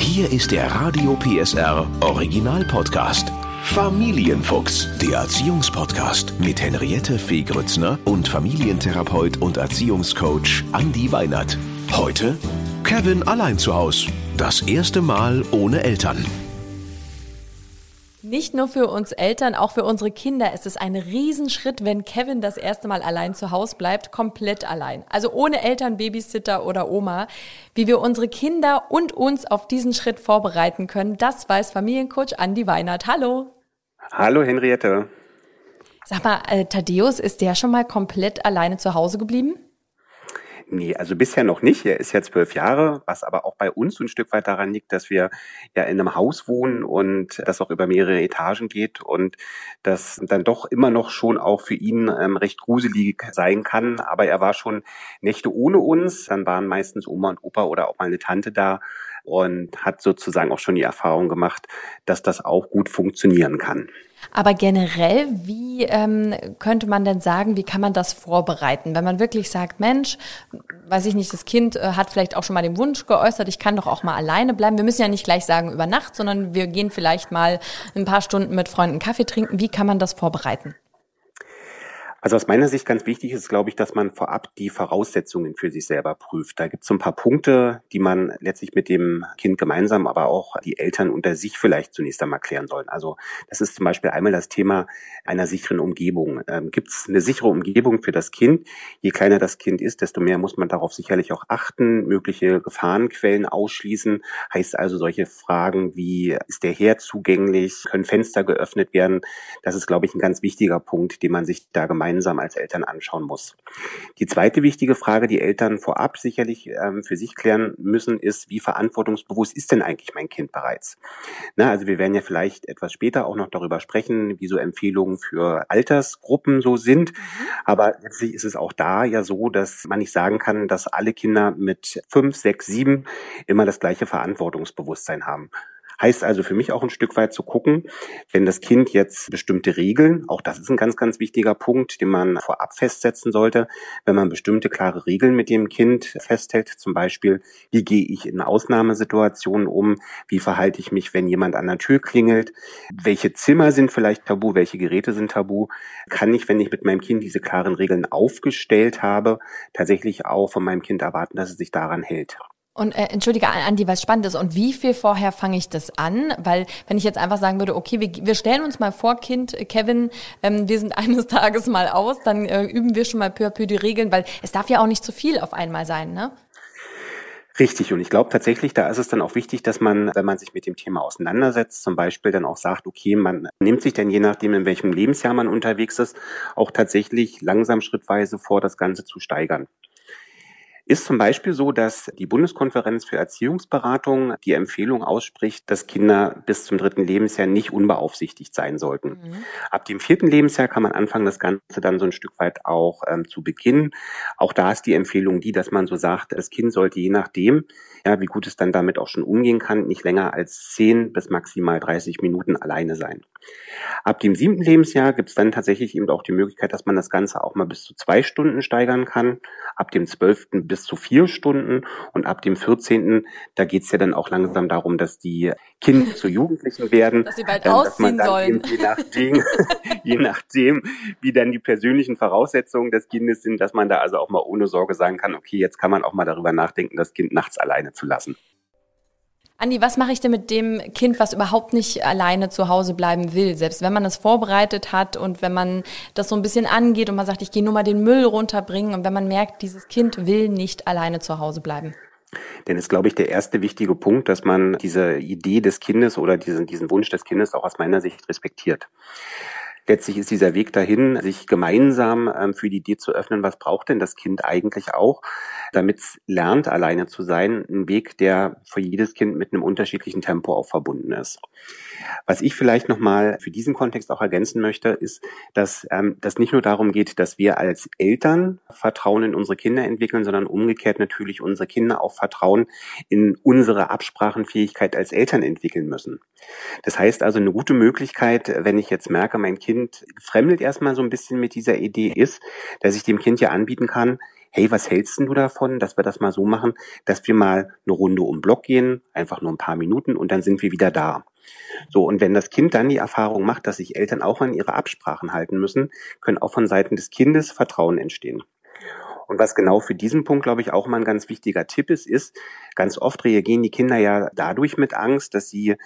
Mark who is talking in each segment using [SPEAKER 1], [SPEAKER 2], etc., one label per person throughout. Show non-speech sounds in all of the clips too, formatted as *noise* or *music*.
[SPEAKER 1] Hier ist der Radio PSR Original Podcast. Familienfuchs, der Erziehungspodcast mit Henriette Fee Grützner und Familientherapeut und Erziehungscoach Andi Weinert. Heute Kevin allein zu Haus. Das erste Mal ohne Eltern.
[SPEAKER 2] Nicht nur für uns Eltern, auch für unsere Kinder ist es ein Riesenschritt, wenn Kevin das erste Mal allein zu Hause bleibt, komplett allein. Also ohne Eltern, Babysitter oder Oma. Wie wir unsere Kinder und uns auf diesen Schritt vorbereiten können, das weiß Familiencoach Andi Weinert. Hallo.
[SPEAKER 3] Hallo Henriette.
[SPEAKER 2] Sag mal, äh, Thaddeus, ist der schon mal komplett alleine zu Hause geblieben?
[SPEAKER 3] Nee, also bisher noch nicht. Er ist ja zwölf Jahre, was aber auch bei uns ein Stück weit daran liegt, dass wir ja in einem Haus wohnen und das auch über mehrere Etagen geht und das dann doch immer noch schon auch für ihn ähm, recht gruselig sein kann. Aber er war schon Nächte ohne uns. Dann waren meistens Oma und Opa oder auch mal eine Tante da und hat sozusagen auch schon die Erfahrung gemacht, dass das auch gut funktionieren kann.
[SPEAKER 2] Aber generell, wie ähm, könnte man denn sagen, wie kann man das vorbereiten? Wenn man wirklich sagt, Mensch, weiß ich nicht, das Kind äh, hat vielleicht auch schon mal den Wunsch geäußert, ich kann doch auch mal alleine bleiben. Wir müssen ja nicht gleich sagen über Nacht, sondern wir gehen vielleicht mal ein paar Stunden mit Freunden Kaffee trinken. Wie kann man das vorbereiten?
[SPEAKER 3] Also aus meiner Sicht ganz wichtig ist, glaube ich, dass man vorab die Voraussetzungen für sich selber prüft. Da gibt es so ein paar Punkte, die man letztlich mit dem Kind gemeinsam, aber auch die Eltern unter sich vielleicht zunächst einmal klären sollen. Also das ist zum Beispiel einmal das Thema einer sicheren Umgebung. Ähm, gibt es eine sichere Umgebung für das Kind? Je kleiner das Kind ist, desto mehr muss man darauf sicherlich auch achten, mögliche Gefahrenquellen ausschließen. Heißt also solche Fragen wie, ist der Herd zugänglich? Können Fenster geöffnet werden? Das ist, glaube ich, ein ganz wichtiger Punkt, den man sich da gemeinsam gemeinsam als Eltern anschauen muss. Die zweite wichtige Frage, die Eltern vorab sicherlich ähm, für sich klären müssen, ist, wie verantwortungsbewusst ist denn eigentlich mein Kind bereits? Na, also wir werden ja vielleicht etwas später auch noch darüber sprechen, wie so Empfehlungen für Altersgruppen so sind. Aber letztlich ist es auch da ja so, dass man nicht sagen kann, dass alle Kinder mit fünf, sechs, sieben immer das gleiche Verantwortungsbewusstsein haben. Heißt also für mich auch ein Stück weit zu gucken, wenn das Kind jetzt bestimmte Regeln, auch das ist ein ganz, ganz wichtiger Punkt, den man vorab festsetzen sollte, wenn man bestimmte klare Regeln mit dem Kind festhält, zum Beispiel, wie gehe ich in Ausnahmesituationen um, wie verhalte ich mich, wenn jemand an der Tür klingelt, welche Zimmer sind vielleicht tabu, welche Geräte sind tabu, kann ich, wenn ich mit meinem Kind diese klaren Regeln aufgestellt habe, tatsächlich auch von meinem Kind erwarten, dass es sich daran hält.
[SPEAKER 2] Und äh, entschuldige, Andi, was spannend ist. Und wie viel vorher fange ich das an? Weil wenn ich jetzt einfach sagen würde, okay, wir, wir stellen uns mal vor, Kind, Kevin, ähm, wir sind *laughs* eines Tages mal aus, dann äh, üben wir schon mal peu à peu die Regeln, weil es darf ja auch nicht zu viel auf einmal sein, ne?
[SPEAKER 3] Richtig. Und ich glaube tatsächlich, da ist es dann auch wichtig, dass man, wenn man sich mit dem Thema auseinandersetzt, zum Beispiel dann auch sagt, okay, man nimmt sich dann je nachdem, in welchem Lebensjahr man unterwegs ist, auch tatsächlich langsam schrittweise vor, das Ganze zu steigern. Ist zum Beispiel so, dass die Bundeskonferenz für Erziehungsberatung die Empfehlung ausspricht, dass Kinder bis zum dritten Lebensjahr nicht unbeaufsichtigt sein sollten. Mhm. Ab dem vierten Lebensjahr kann man anfangen, das Ganze dann so ein Stück weit auch ähm, zu beginnen. Auch da ist die Empfehlung die, dass man so sagt, das Kind sollte je nachdem, ja, wie gut es dann damit auch schon umgehen kann, nicht länger als zehn bis maximal 30 Minuten alleine sein. Ab dem siebten Lebensjahr gibt es dann tatsächlich eben auch die Möglichkeit, dass man das Ganze auch mal bis zu zwei Stunden steigern kann. Ab dem zwölften bis zu vier Stunden und ab dem vierzehnten, da geht es ja dann auch langsam darum, dass die Kinder zu *laughs* Jugendlichen werden.
[SPEAKER 2] Dass sie bald ähm, ausziehen sollen.
[SPEAKER 3] je nachdem, *laughs* je nachdem, wie dann die persönlichen Voraussetzungen des Kindes sind, dass man da also auch mal ohne Sorge sagen kann, okay, jetzt kann man auch mal darüber nachdenken, das Kind nachts alleine zu lassen.
[SPEAKER 2] Andi, was mache ich denn mit dem Kind, was überhaupt nicht alleine zu Hause bleiben will? Selbst wenn man das vorbereitet hat und wenn man das so ein bisschen angeht und man sagt, ich gehe nur mal den Müll runterbringen und wenn man merkt, dieses Kind will nicht alleine zu Hause bleiben.
[SPEAKER 3] Denn ist, glaube ich, der erste wichtige Punkt, dass man diese Idee des Kindes oder diesen, diesen Wunsch des Kindes auch aus meiner Sicht respektiert. Letztlich ist dieser Weg dahin, sich gemeinsam ähm, für die Idee zu öffnen, was braucht denn das Kind eigentlich auch, damit es lernt, alleine zu sein, ein Weg, der für jedes Kind mit einem unterschiedlichen Tempo auch verbunden ist. Was ich vielleicht nochmal für diesen Kontext auch ergänzen möchte, ist, dass ähm, das nicht nur darum geht, dass wir als Eltern Vertrauen in unsere Kinder entwickeln, sondern umgekehrt natürlich unsere Kinder auch Vertrauen in unsere Absprachenfähigkeit als Eltern entwickeln müssen. Das heißt also, eine gute Möglichkeit, wenn ich jetzt merke, mein Kind fremdelt erstmal so ein bisschen mit dieser Idee ist, dass ich dem Kind ja anbieten kann, hey, was hältst du davon, dass wir das mal so machen, dass wir mal eine Runde um Block gehen, einfach nur ein paar Minuten und dann sind wir wieder da. So, und wenn das Kind dann die Erfahrung macht, dass sich Eltern auch an ihre Absprachen halten müssen, können auch von Seiten des Kindes Vertrauen entstehen. Und was genau für diesen Punkt, glaube ich, auch mal ein ganz wichtiger Tipp ist, ist, ganz oft reagieren die Kinder ja dadurch mit Angst, dass sie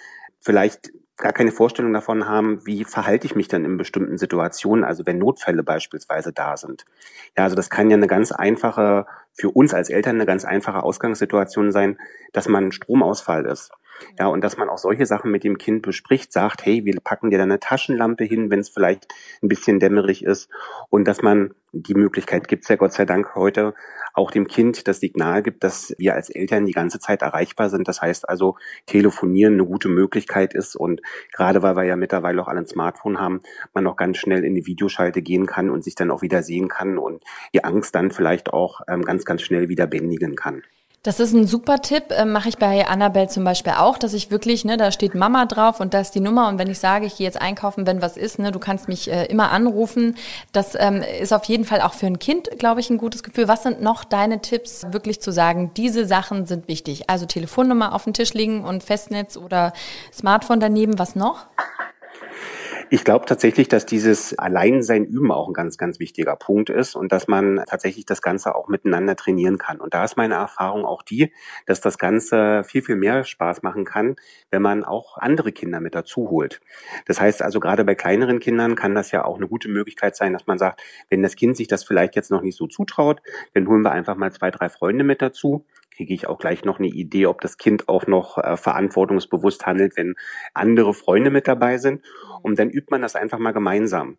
[SPEAKER 3] vielleicht gar keine Vorstellung davon haben, wie verhalte ich mich dann in bestimmten Situationen, also wenn Notfälle beispielsweise da sind. Ja, also das kann ja eine ganz einfache, für uns als Eltern eine ganz einfache Ausgangssituation sein, dass man Stromausfall ist. Ja, und dass man auch solche Sachen mit dem Kind bespricht, sagt, hey, wir packen dir da eine Taschenlampe hin, wenn es vielleicht ein bisschen dämmerig ist. Und dass man die Möglichkeit gibt ja Gott sei Dank heute auch dem Kind das Signal gibt, dass wir als Eltern die ganze Zeit erreichbar sind. Das heißt also, telefonieren eine gute Möglichkeit ist. Und gerade weil wir ja mittlerweile auch alle ein Smartphone haben, man auch ganz schnell in die Videoschalte gehen kann und sich dann auch wieder sehen kann und die Angst dann vielleicht auch ähm, ganz, ganz schnell wieder bändigen kann.
[SPEAKER 2] Das ist ein super Tipp, äh, mache ich bei Annabelle zum Beispiel auch, dass ich wirklich, ne, da steht Mama drauf und da ist die Nummer und wenn ich sage, ich gehe jetzt einkaufen, wenn was ist, ne, du kannst mich äh, immer anrufen. Das ähm, ist auf jeden Fall auch für ein Kind, glaube ich, ein gutes Gefühl. Was sind noch deine Tipps, wirklich zu sagen, diese Sachen sind wichtig? Also Telefonnummer auf den Tisch legen und Festnetz oder Smartphone daneben, was noch?
[SPEAKER 3] Ich glaube tatsächlich, dass dieses Alleinsein üben auch ein ganz, ganz wichtiger Punkt ist und dass man tatsächlich das Ganze auch miteinander trainieren kann. Und da ist meine Erfahrung auch die, dass das Ganze viel, viel mehr Spaß machen kann, wenn man auch andere Kinder mit dazu holt. Das heißt also, gerade bei kleineren Kindern kann das ja auch eine gute Möglichkeit sein, dass man sagt, wenn das Kind sich das vielleicht jetzt noch nicht so zutraut, dann holen wir einfach mal zwei, drei Freunde mit dazu kriege ich auch gleich noch eine Idee, ob das Kind auch noch äh, verantwortungsbewusst handelt, wenn andere Freunde mit dabei sind. Und dann übt man das einfach mal gemeinsam.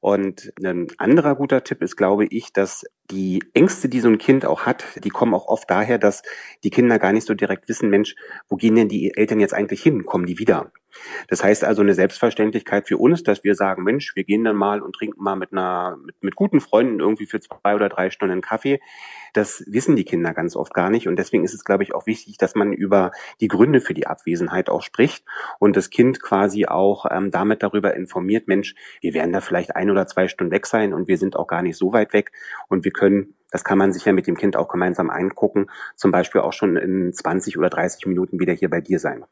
[SPEAKER 3] Und ein anderer guter Tipp ist, glaube ich, dass die Ängste, die so ein Kind auch hat, die kommen auch oft daher, dass die Kinder gar nicht so direkt wissen, Mensch, wo gehen denn die Eltern jetzt eigentlich hin? Kommen die wieder? Das heißt also eine Selbstverständlichkeit für uns, dass wir sagen, Mensch, wir gehen dann mal und trinken mal mit einer, mit, mit guten Freunden irgendwie für zwei oder drei Stunden Kaffee. Das wissen die Kinder ganz oft gar nicht. Und deswegen ist es, glaube ich, auch wichtig, dass man über die Gründe für die Abwesenheit auch spricht und das Kind quasi auch ähm, damit darüber informiert, Mensch, wir werden da vielleicht ein oder zwei Stunden weg sein und wir sind auch gar nicht so weit weg und wir können das kann man sich ja mit dem Kind auch gemeinsam eingucken, zum Beispiel auch schon in 20 oder 30 Minuten wieder hier bei dir sein.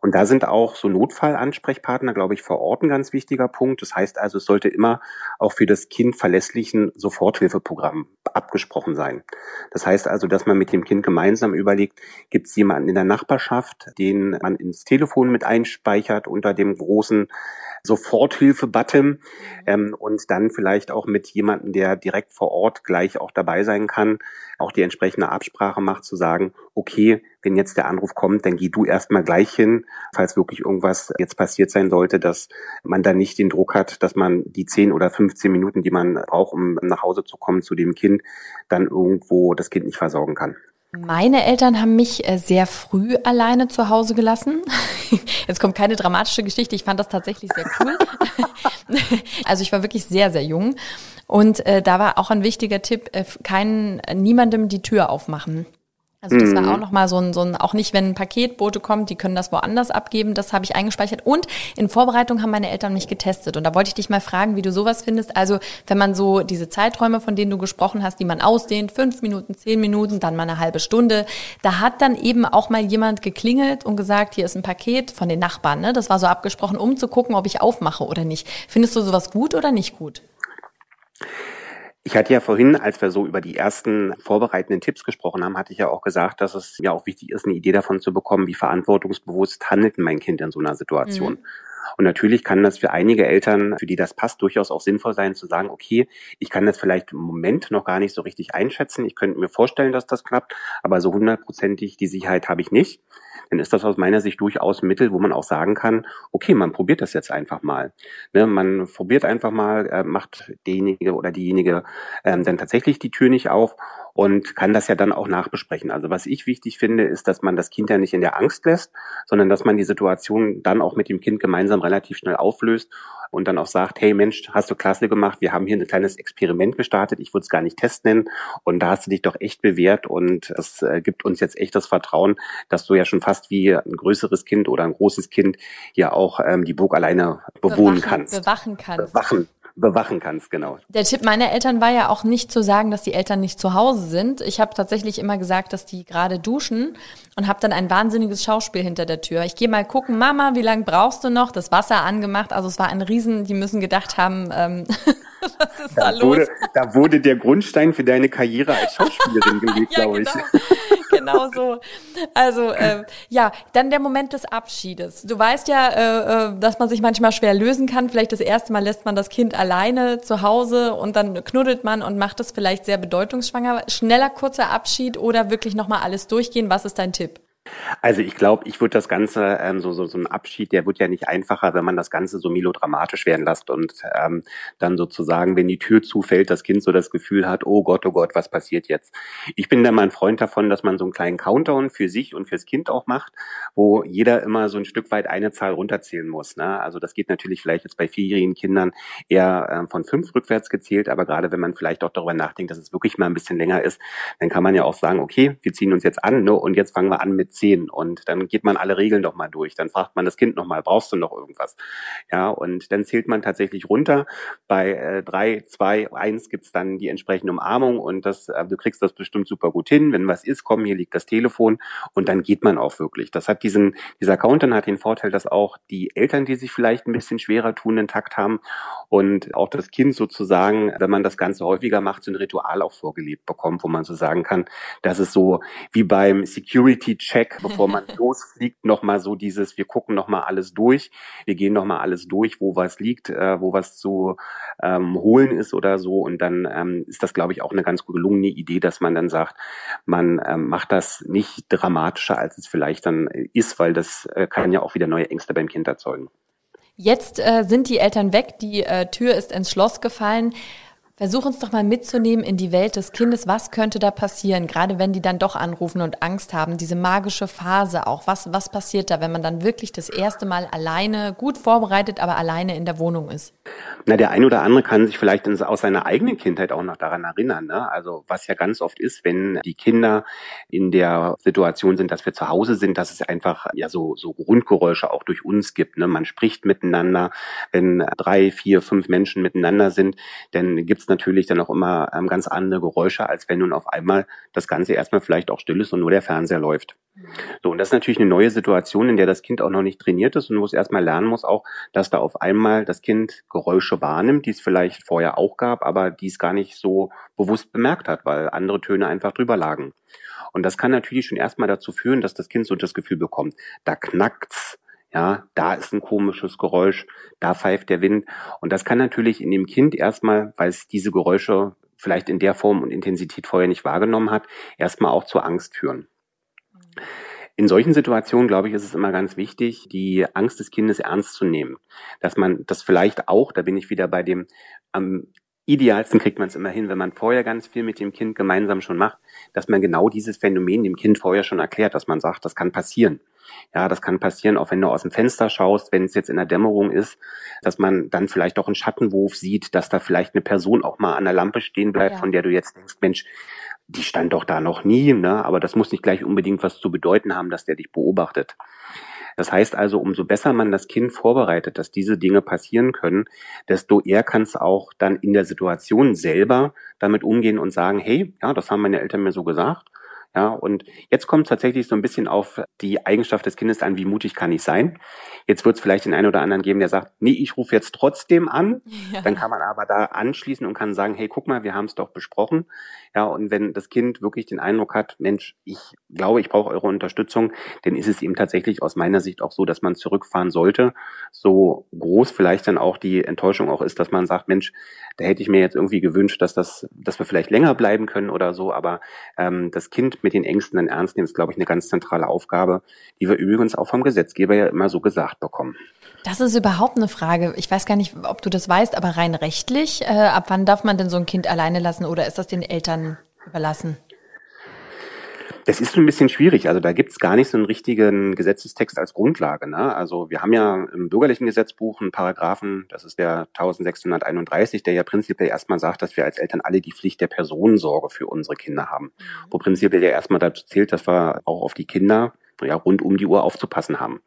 [SPEAKER 3] Und da sind auch so Notfallansprechpartner, glaube ich, vor Ort ein ganz wichtiger Punkt. Das heißt also, es sollte immer auch für das Kind verlässlichen Soforthilfeprogramm abgesprochen sein. Das heißt also, dass man mit dem Kind gemeinsam überlegt, gibt es jemanden in der Nachbarschaft, den man ins Telefon mit einspeichert unter dem großen Soforthilfe-Button mhm. ähm, und dann vielleicht auch mit jemandem, der direkt vor Ort gleich auch dabei sein kann, auch die entsprechende Absprache macht, zu sagen, okay, wenn jetzt der Anruf kommt, dann geh du erstmal gleich hin, falls wirklich irgendwas jetzt passiert sein sollte, dass man dann nicht den Druck hat, dass man die 10 oder 15 Minuten, die man braucht, um nach Hause zu kommen zu dem Kind, dann irgendwo das Kind nicht versorgen kann.
[SPEAKER 2] Meine Eltern haben mich äh, sehr früh alleine zu Hause gelassen. *laughs* Jetzt kommt keine dramatische Geschichte. Ich fand das tatsächlich sehr cool. *laughs* also ich war wirklich sehr, sehr jung. Und äh, da war auch ein wichtiger Tipp, äh, keinen, niemandem die Tür aufmachen. Also das war mhm. auch nochmal so ein, so ein, auch nicht, wenn ein Paketbote kommt, die können das woanders abgeben, das habe ich eingespeichert. Und in Vorbereitung haben meine Eltern mich getestet. Und da wollte ich dich mal fragen, wie du sowas findest. Also wenn man so diese Zeiträume, von denen du gesprochen hast, die man ausdehnt, fünf Minuten, zehn Minuten, dann mal eine halbe Stunde, da hat dann eben auch mal jemand geklingelt und gesagt, hier ist ein Paket von den Nachbarn. Ne? Das war so abgesprochen, um zu gucken, ob ich aufmache oder nicht. Findest du sowas gut oder nicht gut?
[SPEAKER 3] Ich hatte ja vorhin, als wir so über die ersten vorbereitenden Tipps gesprochen haben, hatte ich ja auch gesagt, dass es ja auch wichtig ist, eine Idee davon zu bekommen, wie verantwortungsbewusst handelt mein Kind in so einer Situation. Mhm. Und natürlich kann das für einige Eltern, für die das passt, durchaus auch sinnvoll sein, zu sagen, okay, ich kann das vielleicht im Moment noch gar nicht so richtig einschätzen. Ich könnte mir vorstellen, dass das klappt, aber so hundertprozentig die Sicherheit habe ich nicht dann ist das aus meiner Sicht durchaus ein Mittel, wo man auch sagen kann, okay, man probiert das jetzt einfach mal. Ne, man probiert einfach mal, äh, macht derjenige oder diejenige ähm, dann tatsächlich die Tür nicht auf und kann das ja dann auch nachbesprechen. Also was ich wichtig finde, ist, dass man das Kind ja nicht in der Angst lässt, sondern dass man die Situation dann auch mit dem Kind gemeinsam relativ schnell auflöst und dann auch sagt, hey Mensch, hast du klasse gemacht, wir haben hier ein kleines Experiment gestartet, ich würde es gar nicht Test nennen und da hast du dich doch echt bewährt und es äh, gibt uns jetzt echt das Vertrauen, dass du ja schon fast wie ein größeres Kind oder ein großes Kind ja auch ähm, die Burg alleine bewohnen
[SPEAKER 2] bewachen,
[SPEAKER 3] kannst.
[SPEAKER 2] Bewachen kannst.
[SPEAKER 3] Bewachen bewachen kannst, genau.
[SPEAKER 2] Der Tipp meiner Eltern war ja auch nicht zu sagen, dass die Eltern nicht zu Hause sind. Ich habe tatsächlich immer gesagt, dass die gerade duschen und habe dann ein wahnsinniges Schauspiel hinter der Tür. Ich gehe mal gucken, Mama, wie lange brauchst du noch? Das Wasser angemacht. Also es war ein Riesen, die müssen gedacht haben, ähm, *laughs*
[SPEAKER 3] was ist da, da los? Wurde, da wurde der Grundstein für deine Karriere als Schauspielerin gelegt, *laughs* ja, glaube
[SPEAKER 2] ich. genau so. Also äh, ja, dann der Moment des Abschiedes. Du weißt ja, äh, äh, dass man sich manchmal schwer lösen kann. Vielleicht das erste Mal lässt man das Kind alleine zu Hause und dann knuddelt man und macht es vielleicht sehr bedeutungsschwanger. Schneller kurzer Abschied oder wirklich nochmal alles durchgehen. Was ist dein Tipp?
[SPEAKER 3] Also ich glaube, ich würde das Ganze, ähm, so, so, so ein Abschied, der wird ja nicht einfacher, wenn man das Ganze so melodramatisch werden lässt und ähm, dann sozusagen, wenn die Tür zufällt, das Kind so das Gefühl hat, oh Gott, oh Gott, was passiert jetzt? Ich bin da mal ein Freund davon, dass man so einen kleinen Countdown für sich und fürs Kind auch macht, wo jeder immer so ein Stück weit eine Zahl runterzählen muss. Ne? Also das geht natürlich vielleicht jetzt bei vierjährigen Kindern eher äh, von fünf rückwärts gezählt, aber gerade wenn man vielleicht auch darüber nachdenkt, dass es wirklich mal ein bisschen länger ist, dann kann man ja auch sagen, okay, wir ziehen uns jetzt an ne? und jetzt fangen wir an mit zehn und dann geht man alle Regeln noch mal durch. Dann fragt man das Kind noch mal, brauchst du noch irgendwas? Ja, und dann zählt man tatsächlich runter. Bei äh, drei, zwei, eins gibt's dann die entsprechende Umarmung und das, äh, du kriegst das bestimmt super gut hin. Wenn was ist, komm, hier liegt das Telefon und dann geht man auch wirklich. Das hat diesen, dieser Countdown hat den Vorteil, dass auch die Eltern, die sich vielleicht ein bisschen schwerer tun, den Takt haben und auch das Kind sozusagen, wenn man das Ganze häufiger macht, so ein Ritual auch vorgelebt bekommt, wo man so sagen kann, das ist so wie beim Security-Check, bevor bevor man *laughs* losfliegt, nochmal so dieses, wir gucken nochmal alles durch, wir gehen nochmal alles durch, wo was liegt, äh, wo was zu ähm, holen ist oder so. Und dann ähm, ist das, glaube ich, auch eine ganz gelungene Idee, dass man dann sagt, man ähm, macht das nicht dramatischer, als es vielleicht dann ist, weil das äh, kann ja auch wieder neue Ängste beim Kind erzeugen.
[SPEAKER 2] Jetzt äh, sind die Eltern weg, die äh, Tür ist ins Schloss gefallen. Versuch uns doch mal mitzunehmen in die Welt des Kindes. Was könnte da passieren? Gerade wenn die dann doch anrufen und Angst haben, diese magische Phase auch. Was, was passiert da, wenn man dann wirklich das erste Mal alleine, gut vorbereitet, aber alleine in der Wohnung ist?
[SPEAKER 3] Na, der ein oder andere kann sich vielleicht aus seiner eigenen Kindheit auch noch daran erinnern. Ne? Also was ja ganz oft ist, wenn die Kinder in der Situation sind, dass wir zu Hause sind, dass es einfach ja so, so Grundgeräusche auch durch uns gibt. Ne? Man spricht miteinander. Wenn drei, vier, fünf Menschen miteinander sind, dann gibt es natürlich dann auch immer ähm, ganz andere Geräusche, als wenn nun auf einmal das Ganze erstmal vielleicht auch still ist und nur der Fernseher läuft. So, und das ist natürlich eine neue Situation, in der das Kind auch noch nicht trainiert ist und wo es erstmal lernen muss auch, dass da auf einmal das Kind Geräusche wahrnimmt, die es vielleicht vorher auch gab, aber die es gar nicht so bewusst bemerkt hat, weil andere Töne einfach drüber lagen. Und das kann natürlich schon erstmal dazu führen, dass das Kind so das Gefühl bekommt, da knackt's, ja, da ist ein komisches Geräusch, da pfeift der Wind. Und das kann natürlich in dem Kind erstmal, weil es diese Geräusche vielleicht in der Form und Intensität vorher nicht wahrgenommen hat, erstmal auch zur Angst führen. In solchen Situationen, glaube ich, ist es immer ganz wichtig, die Angst des Kindes ernst zu nehmen. Dass man das vielleicht auch, da bin ich wieder bei dem, am idealsten kriegt man es immer hin, wenn man vorher ganz viel mit dem Kind gemeinsam schon macht, dass man genau dieses Phänomen dem Kind vorher schon erklärt, dass man sagt, das kann passieren. Ja, das kann passieren, auch wenn du aus dem Fenster schaust, wenn es jetzt in der Dämmerung ist, dass man dann vielleicht auch einen Schattenwurf sieht, dass da vielleicht eine Person auch mal an der Lampe stehen bleibt, ja. von der du jetzt denkst, Mensch, die stand doch da noch nie, ne? aber das muss nicht gleich unbedingt was zu bedeuten haben, dass der dich beobachtet. Das heißt also, umso besser man das Kind vorbereitet, dass diese Dinge passieren können, desto eher kann es auch dann in der Situation selber damit umgehen und sagen, hey, ja, das haben meine Eltern mir so gesagt ja, und jetzt kommt es tatsächlich so ein bisschen auf die Eigenschaft des Kindes an, wie mutig kann ich sein. Jetzt wird es vielleicht den einen oder anderen geben, der sagt, nee, ich rufe jetzt trotzdem an. Ja. Dann kann man aber da anschließen und kann sagen, hey, guck mal, wir haben es doch besprochen. Ja, und wenn das Kind wirklich den Eindruck hat, Mensch, ich glaube, ich brauche eure Unterstützung, dann ist es ihm tatsächlich aus meiner Sicht auch so, dass man zurückfahren sollte. So groß vielleicht dann auch die Enttäuschung auch ist, dass man sagt, Mensch, da hätte ich mir jetzt irgendwie gewünscht, dass das, dass wir vielleicht länger bleiben können oder so, aber ähm, das Kind mit den Ängsten dann ernst nehmen, ist, glaube ich, eine ganz zentrale Aufgabe, die wir übrigens auch vom Gesetzgeber ja immer so gesagt bekommen.
[SPEAKER 2] Das ist überhaupt eine Frage. Ich weiß gar nicht, ob du das weißt, aber rein rechtlich, äh, ab wann darf man denn so ein Kind alleine lassen oder ist das den Eltern überlassen?
[SPEAKER 3] Das ist ein bisschen schwierig. Also da gibt es gar nicht so einen richtigen Gesetzestext als Grundlage. Ne? Also wir haben ja im bürgerlichen Gesetzbuch einen Paragraphen, das ist der 1631, der ja prinzipiell erstmal sagt, dass wir als Eltern alle die Pflicht der Personensorge für unsere Kinder haben. Mhm. Wo prinzipiell ja erstmal dazu zählt, dass wir auch auf die Kinder ja, rund um die Uhr aufzupassen haben.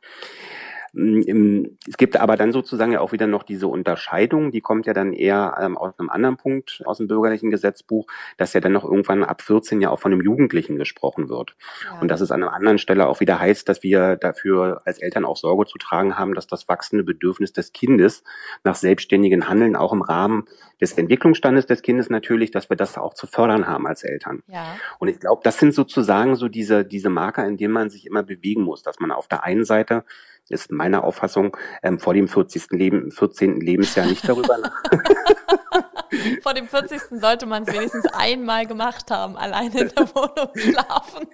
[SPEAKER 3] Mm, es gibt aber dann sozusagen ja auch wieder noch diese Unterscheidung, die kommt ja dann eher ähm, aus einem anderen Punkt aus dem bürgerlichen Gesetzbuch, dass ja dann noch irgendwann ab 14 ja auch von einem Jugendlichen gesprochen wird. Ja. Und dass es an einer anderen Stelle auch wieder heißt, dass wir dafür als Eltern auch Sorge zu tragen haben, dass das wachsende Bedürfnis des Kindes nach selbstständigen Handeln auch im Rahmen des Entwicklungsstandes des Kindes natürlich, dass wir das auch zu fördern haben als Eltern. Ja. Und ich glaube, das sind sozusagen so diese, diese Marker, in denen man sich immer bewegen muss, dass man auf der einen Seite ist meine Auffassung, ähm, vor dem 40. Leben, 14. Lebensjahr nicht darüber nach. *laughs* *laughs*
[SPEAKER 2] vor dem 40. sollte man es wenigstens einmal gemacht haben, alleine in der *laughs* Wohnung schlafen.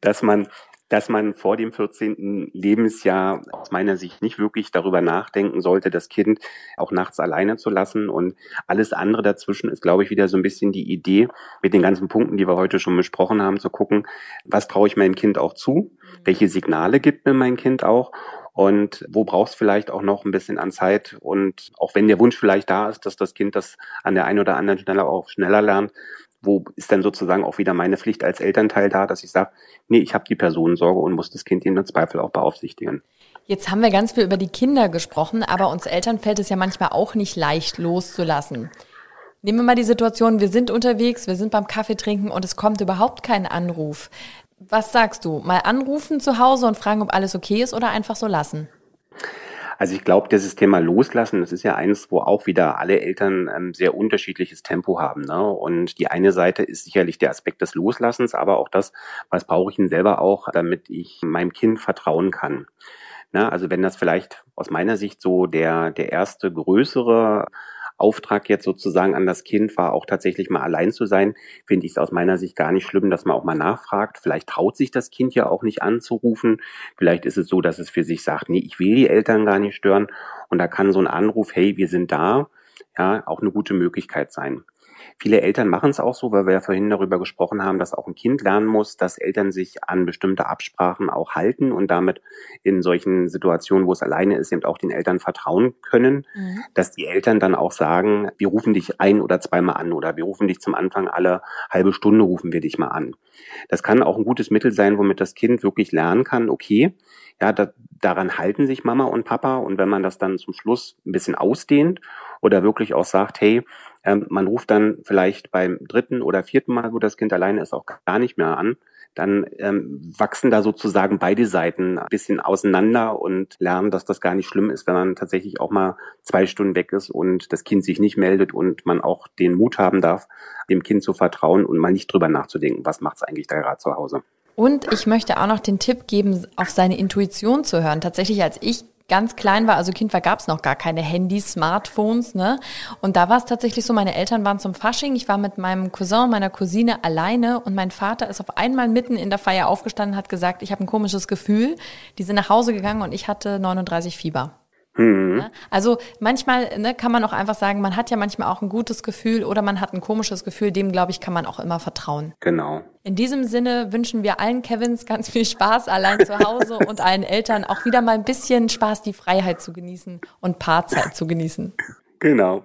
[SPEAKER 3] dass man dass man vor dem 14. Lebensjahr aus meiner Sicht nicht wirklich darüber nachdenken sollte, das Kind auch nachts alleine zu lassen. Und alles andere dazwischen ist, glaube ich, wieder so ein bisschen die Idee, mit den ganzen Punkten, die wir heute schon besprochen haben, zu gucken, was traue ich meinem Kind auch zu? Welche Signale gibt mir mein Kind auch? Und wo brauchst vielleicht auch noch ein bisschen an Zeit? Und auch wenn der Wunsch vielleicht da ist, dass das Kind das an der einen oder anderen Stelle auch schneller lernt, wo ist dann sozusagen auch wieder meine Pflicht als Elternteil da, dass ich sage, nee, ich habe die Personensorge und muss das Kind in Zweifel auch beaufsichtigen.
[SPEAKER 2] Jetzt haben wir ganz viel über die Kinder gesprochen, aber uns Eltern fällt es ja manchmal auch nicht leicht loszulassen. Nehmen wir mal die Situation, wir sind unterwegs, wir sind beim Kaffee trinken und es kommt überhaupt kein Anruf. Was sagst du? Mal anrufen zu Hause und fragen, ob alles okay ist oder einfach so lassen?
[SPEAKER 3] Also ich glaube, dieses Thema Loslassen, das ist ja eins, wo auch wieder alle Eltern ein sehr unterschiedliches Tempo haben. Ne? Und die eine Seite ist sicherlich der Aspekt des Loslassens, aber auch das, was brauche ich denn selber auch, damit ich meinem Kind vertrauen kann. Ne? Also wenn das vielleicht aus meiner Sicht so der, der erste größere Auftrag jetzt sozusagen an das Kind war, auch tatsächlich mal allein zu sein, finde ich es aus meiner Sicht gar nicht schlimm, dass man auch mal nachfragt. Vielleicht traut sich das Kind ja auch nicht anzurufen. Vielleicht ist es so, dass es für sich sagt, nee, ich will die Eltern gar nicht stören. Und da kann so ein Anruf, hey, wir sind da, ja, auch eine gute Möglichkeit sein. Viele Eltern machen es auch so, weil wir ja vorhin darüber gesprochen haben, dass auch ein Kind lernen muss, dass Eltern sich an bestimmte Absprachen auch halten und damit in solchen Situationen, wo es alleine ist, eben auch den Eltern vertrauen können, mhm. dass die Eltern dann auch sagen, wir rufen dich ein oder zweimal an oder wir rufen dich zum Anfang alle halbe Stunde rufen wir dich mal an. Das kann auch ein gutes Mittel sein, womit das Kind wirklich lernen kann, okay, ja, da, daran halten sich Mama und Papa und wenn man das dann zum Schluss ein bisschen ausdehnt oder wirklich auch sagt, hey, ähm, man ruft dann vielleicht beim dritten oder vierten Mal, wo das Kind alleine ist, auch gar nicht mehr an. Dann ähm, wachsen da sozusagen beide Seiten ein bisschen auseinander und lernen, dass das gar nicht schlimm ist, wenn man tatsächlich auch mal zwei Stunden weg ist und das Kind sich nicht meldet und man auch den Mut haben darf, dem Kind zu vertrauen und mal nicht drüber nachzudenken, was macht es eigentlich da gerade zu Hause.
[SPEAKER 2] Und ich möchte auch noch den Tipp geben, auf seine Intuition zu hören. Tatsächlich, als ich ganz klein war, also Kind war, gab es noch gar keine Handys, Smartphones, ne? Und da war es tatsächlich so, meine Eltern waren zum Fasching, ich war mit meinem Cousin meiner Cousine alleine und mein Vater ist auf einmal mitten in der Feier aufgestanden, hat gesagt, ich habe ein komisches Gefühl. Die sind nach Hause gegangen und ich hatte 39 Fieber. Mhm. Also manchmal ne, kann man auch einfach sagen, man hat ja manchmal auch ein gutes Gefühl oder man hat ein komisches Gefühl, dem glaube ich, kann man auch immer vertrauen.
[SPEAKER 3] Genau.
[SPEAKER 2] In diesem Sinne wünschen wir allen Kevins ganz viel Spaß allein zu Hause *laughs* und allen Eltern auch wieder mal ein bisschen Spaß, die Freiheit zu genießen und Paarzeit zu genießen.
[SPEAKER 3] Genau.